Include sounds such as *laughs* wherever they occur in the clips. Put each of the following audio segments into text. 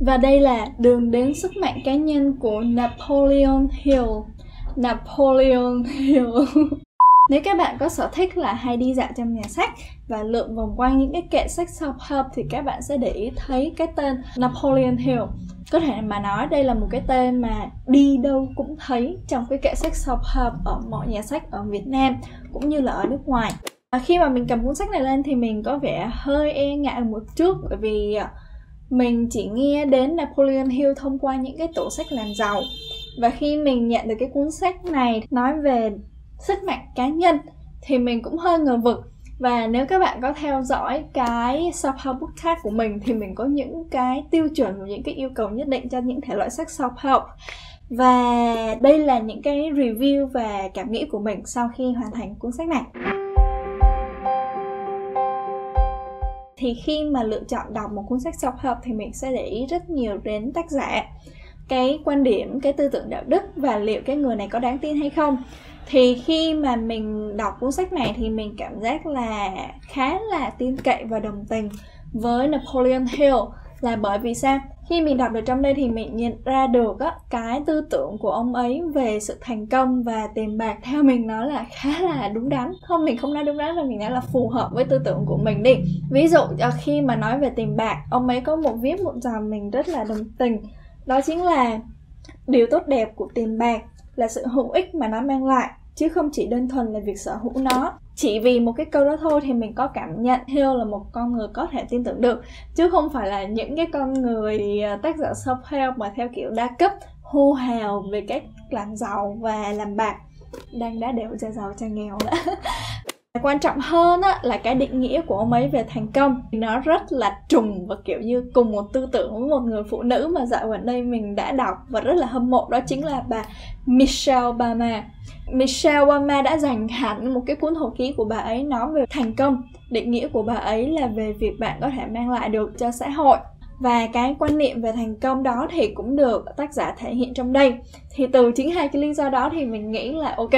và đây là đường đến sức mạnh cá nhân của Napoleon Hill Napoleon Hill *laughs* Nếu các bạn có sở thích là hay đi dạo trong nhà sách và lượn vòng quanh những cái kệ sách self-help thì các bạn sẽ để ý thấy cái tên Napoleon Hill. Có thể mà nói đây là một cái tên mà đi đâu cũng thấy trong cái kệ sách self-help ở mọi nhà sách ở Việt Nam cũng như là ở nước ngoài. Và khi mà mình cầm cuốn sách này lên thì mình có vẻ hơi e ngại một chút bởi vì à, mình chỉ nghe đến Napoleon Hill thông qua những cái tủ sách làm giàu. Và khi mình nhận được cái cuốn sách này nói về sức mạnh cá nhân, thì mình cũng hơi ngờ vực. Và nếu các bạn có theo dõi cái self-help book của mình, thì mình có những cái tiêu chuẩn và những cái yêu cầu nhất định cho những thể loại sách self-help và đây là những cái review và cảm nghĩ của mình sau khi hoàn thành cuốn sách này. Thì khi mà lựa chọn đọc một cuốn sách self-help thì mình sẽ để ý rất nhiều đến tác giả. Cái quan điểm, cái tư tưởng đạo đức và liệu cái người này có đáng tin hay không. Thì khi mà mình đọc cuốn sách này thì mình cảm giác là khá là tin cậy và đồng tình với Napoleon Hill là bởi vì sao? Khi mình đọc được trong đây thì mình nhận ra được á, cái tư tưởng của ông ấy về sự thành công và tiền bạc *laughs* theo mình nói là khá là đúng đắn. Không mình không nói đúng đắn mà mình nói là phù hợp với tư tưởng của mình đi. Ví dụ à, khi mà nói về tiền bạc ông ấy có một viết một dòng mình rất là đồng tình. Đó chính là điều tốt đẹp của tiền bạc là sự hữu ích mà nó mang lại chứ không chỉ đơn thuần là việc sở hữu nó chỉ vì một cái câu đó thôi thì mình có cảm nhận Hill là một con người có thể tin tưởng được, chứ không phải là những cái con người à, tác giả self help mà theo kiểu đa cấp, hô hào về cách làm giàu và làm bạc, đang đã đều cho giàu cha nghèo đó *laughs* quan trọng hơn á, là cái định nghĩa của ông ấy về thành công. Nó rất là trùng và kiểu như cùng một tư tưởng với một người phụ nữ mà dạo gần đây mình đã đọc và rất là hâm mộ đó chính là bà Michelle Obama. Michelle Obama đã dành hẳn một cái cuốn hồi ký của bà ấy nói về thành công. Định nghĩa của bà ấy là về việc bạn có thể mang lại được cho xã hội. Và cái quan niệm về thành công đó thì cũng được tác giả thể hiện trong đây. Thì từ chính hai cái lý do đó thì mình nghĩ là ok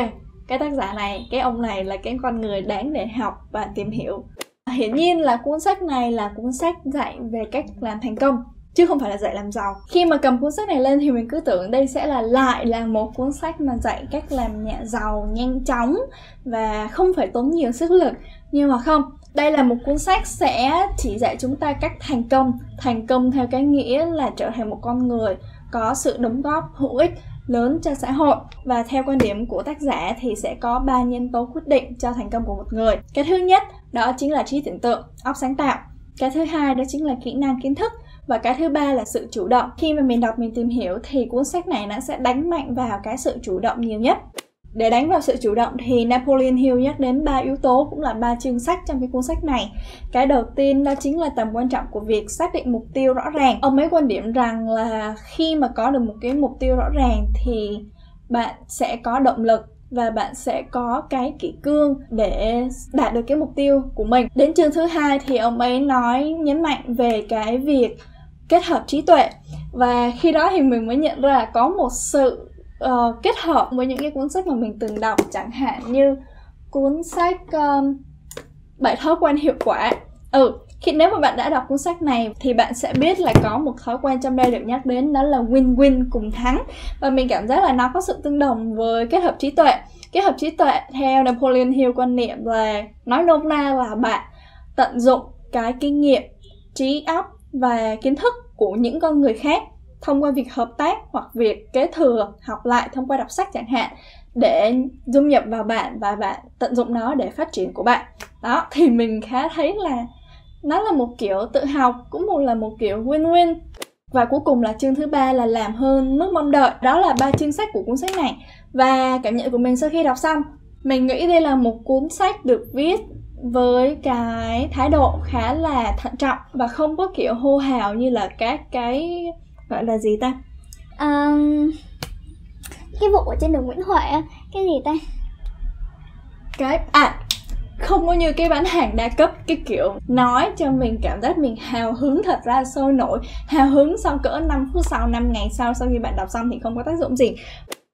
cái tác giả này, cái ông này là cái con người đáng để học và tìm hiểu. Hiển nhiên là cuốn sách này là cuốn sách dạy về cách làm thành công, chứ không phải là dạy làm giàu. Khi mà cầm cuốn sách này lên thì mình cứ tưởng đây sẽ là lại là một cuốn sách mà dạy cách làm nhà giàu, nhanh chóng và không phải tốn nhiều sức lực. Nhưng mà không, đây là một cuốn sách sẽ chỉ dạy chúng ta cách thành công. Thành công theo cái nghĩa là trở thành một con người có sự đóng góp hữu ích lớn cho xã hội. Và theo quan điểm của tác giả thì sẽ có ba nhân tố quyết định cho thành công của một người. Cái thứ nhất, đó chính là trí tưởng tượng, óc sáng tạo. Cái thứ hai, đó chính là kỹ năng kiến thức. Và cái thứ ba là sự chủ động. Khi mà mình đọc, mình tìm hiểu thì cuốn sách này nó sẽ đánh mạnh vào cái sự chủ động nhiều nhất để đánh vào sự chủ động thì Napoleon Hill nhắc đến ba yếu tố cũng là ba chương sách trong cái cuốn sách này. Cái đầu tiên đó chính là tầm quan trọng của việc xác định mục tiêu rõ ràng. Ông ấy quan điểm rằng là khi mà có được một cái mục tiêu rõ ràng thì bạn sẽ có động lực và bạn sẽ có cái kỷ cương để đạt được cái mục tiêu của mình. Đến chương thứ hai thì ông ấy nói, nhấn mạnh về cái việc kết hợp trí tuệ và khi đó thì mình mới nhận ra là có một sự uh, kết hợp với những cái cuốn sách mà mình từng đọc chẳng hạn như cuốn sách um, bảy thói quen hiệu quả. Ừ khi nếu mà bạn đã đọc cuốn sách này thì bạn sẽ biết là có một thói quen trong đây được nhắc đến đó là win-win cùng thắng. Và mình cảm giác là nó có sự tương đồng với kết hợp trí tuệ. Kết hợp trí tuệ theo Napoleon Hill quan niệm là nói nôm na là bạn tận dụng cái kinh nghiệm trí óc và kiến thức của những con người khác thông qua việc hợp tác hoặc việc kế thừa, học lại thông qua đọc sách chẳng hạn, để dung nhập vào bạn và bạn tận dụng nó để phát triển của bạn. Đó, thì mình khá thấy là nó là một kiểu tự học, cũng một là một kiểu win-win. Và cuối cùng là chương thứ ba là làm hơn mức mong đợi. Đó là ba chương sách của cuốn sách này. Và cảm nhận của mình sau khi đọc xong, mình nghĩ đây là một cuốn sách được viết với cái thái độ khá là thận trọng và không có kiểu hô hào như là các cái gọi là gì ta? Um, cái vụ ở trên đường Nguyễn Huệ cái gì ta? Cái à không có như cái bán hàng đa cấp cái kiểu nói cho mình cảm giác mình hào hứng thật ra sôi nổi. Hào hứng sau cỡ 5 phút sau 5 ngày sau sau khi bạn đọc xong thì không có tác dụng gì.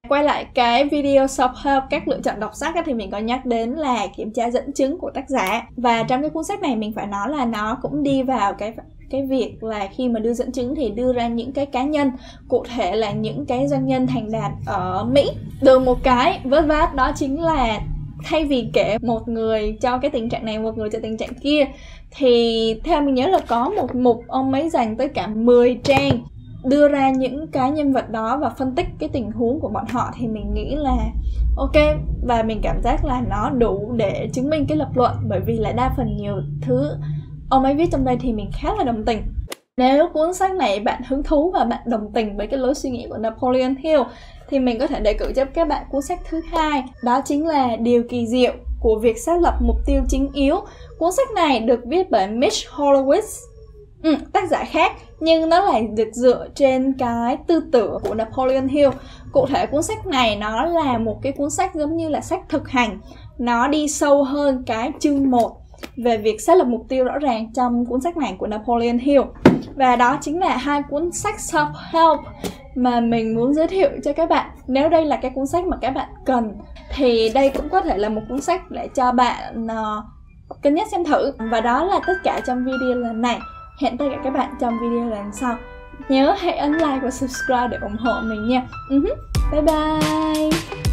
Quay lại cái video self help các lựa chọn đọc sách thì mình có nhắc đến là kiểm tra dẫn chứng của tác giả. Và trong cái cuốn sách này mình phải nói là nó cũng đi vào cái cái việc là khi mà đưa dẫn chứng thì đưa ra những cái cá nhân, cụ thể là những cái doanh nhân thành đạt ở Mỹ. Được một cái, vớt vát, đó chính là thay vì kể một người cho cái tình trạng này, một người cho tình trạng kia, thì theo mình nhớ là có một mục ông ấy dành tới cả 10 trang đưa ra những cái nhân vật đó và phân tích cái tình huống của bọn họ, thì mình nghĩ là ok, và mình cảm giác là nó đủ để chứng minh cái lập luận, bởi vì là đa phần nhiều thứ ông ấy viết trong đây thì mình khá là đồng tình. Nếu cuốn sách này bạn hứng thú và bạn đồng tình với cái lối suy nghĩ của Napoleon Hill thì mình có thể đề cử cho các bạn cuốn sách thứ hai đó chính là điều kỳ diệu của việc xác lập mục tiêu chính yếu. Cuốn sách này được viết bởi Mitch Horowitz. Ừ, tác giả khác nhưng nó lại được dựa trên cái tư tưởng của Napoleon Hill. Cụ thể cuốn sách này nó là một cái cuốn sách giống như là sách thực hành. Nó đi sâu hơn cái chương 1 về việc xác lập mục tiêu rõ ràng trong cuốn sách này của Napoleon Hill. Và đó chính là hai cuốn sách self help mà mình muốn giới thiệu cho các bạn. Nếu đây là cái cuốn sách mà các bạn cần thì đây cũng có thể là một cuốn sách để cho bạn uh, cân nhắc xem thử. Và đó là tất cả trong video lần này. Hẹn tất cả các bạn trong video lần sau. Nhớ hãy ấn like và subscribe để ủng hộ mình nha. Uh-huh. bye bye.